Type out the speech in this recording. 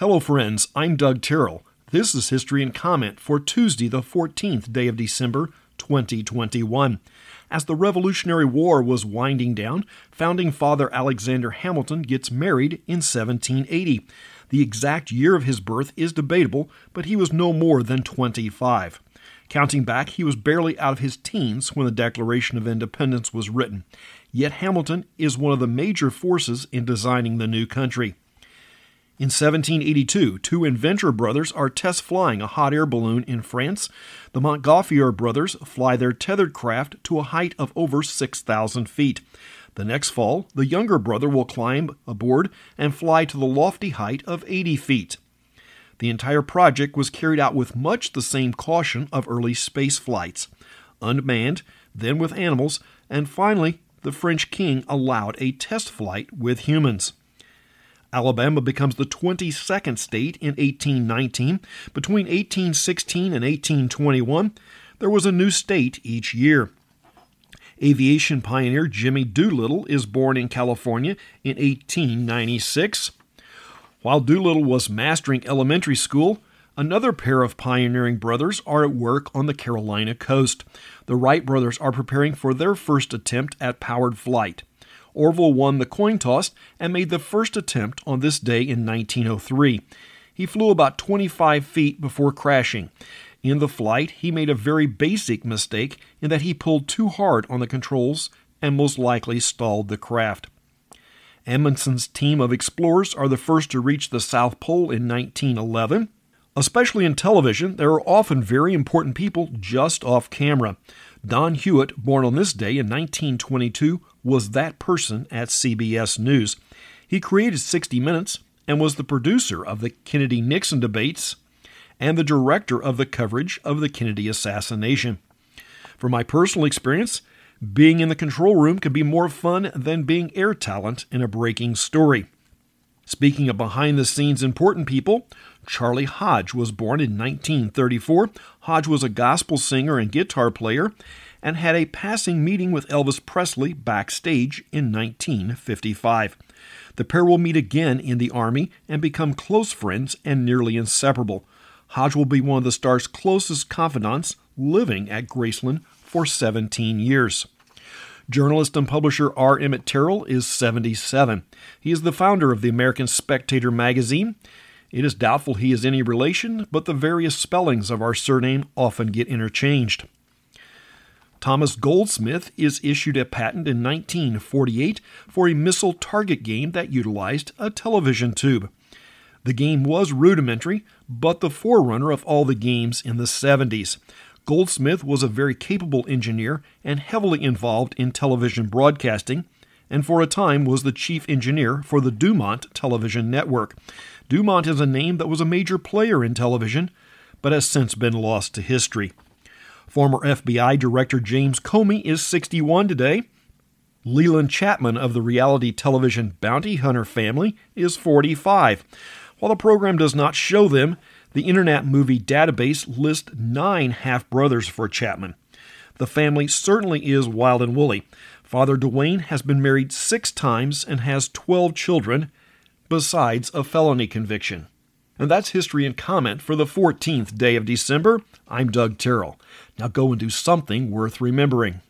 Hello, friends. I'm Doug Terrell. This is History and Comment for Tuesday, the 14th day of December, 2021. As the Revolutionary War was winding down, founding father Alexander Hamilton gets married in 1780. The exact year of his birth is debatable, but he was no more than 25. Counting back, he was barely out of his teens when the Declaration of Independence was written. Yet Hamilton is one of the major forces in designing the new country. In 1782, two inventor brothers are test flying a hot air balloon in France. The Montgolfier brothers fly their tethered craft to a height of over 6,000 feet. The next fall, the younger brother will climb aboard and fly to the lofty height of 80 feet. The entire project was carried out with much the same caution of early space flights unmanned, then with animals, and finally, the French king allowed a test flight with humans. Alabama becomes the 22nd state in 1819. Between 1816 and 1821, there was a new state each year. Aviation pioneer Jimmy Doolittle is born in California in 1896. While Doolittle was mastering elementary school, another pair of pioneering brothers are at work on the Carolina coast. The Wright brothers are preparing for their first attempt at powered flight. Orville won the coin toss and made the first attempt on this day in 1903. He flew about 25 feet before crashing. In the flight, he made a very basic mistake in that he pulled too hard on the controls and most likely stalled the craft. Amundsen's team of explorers are the first to reach the South Pole in 1911. Especially in television, there are often very important people just off camera. Don Hewitt, born on this day in 1922, was that person at CBS News. He created 60 Minutes and was the producer of the Kennedy Nixon debates and the director of the coverage of the Kennedy assassination. From my personal experience, being in the control room can be more fun than being air talent in a breaking story. Speaking of behind the scenes important people, Charlie Hodge was born in 1934. Hodge was a gospel singer and guitar player and had a passing meeting with Elvis Presley backstage in 1955. The pair will meet again in the Army and become close friends and nearly inseparable. Hodge will be one of the star's closest confidants, living at Graceland for 17 years. Journalist and publisher R. Emmett Tyrrell is 77. He is the founder of the American Spectator magazine. It is doubtful he is any relation, but the various spellings of our surname often get interchanged. Thomas Goldsmith is issued a patent in 1948 for a missile target game that utilized a television tube. The game was rudimentary, but the forerunner of all the games in the 70s. Goldsmith was a very capable engineer and heavily involved in television broadcasting, and for a time was the chief engineer for the Dumont television network. Dumont is a name that was a major player in television, but has since been lost to history. Former FBI Director James Comey is 61 today. Leland Chapman of the reality television Bounty Hunter family is 45. While the program does not show them, the Internet Movie Database lists nine half brothers for Chapman. The family certainly is wild and woolly. Father Duane has been married six times and has 12 children, besides a felony conviction. And that's history and comment for the 14th day of December. I'm Doug Terrell. Now go and do something worth remembering.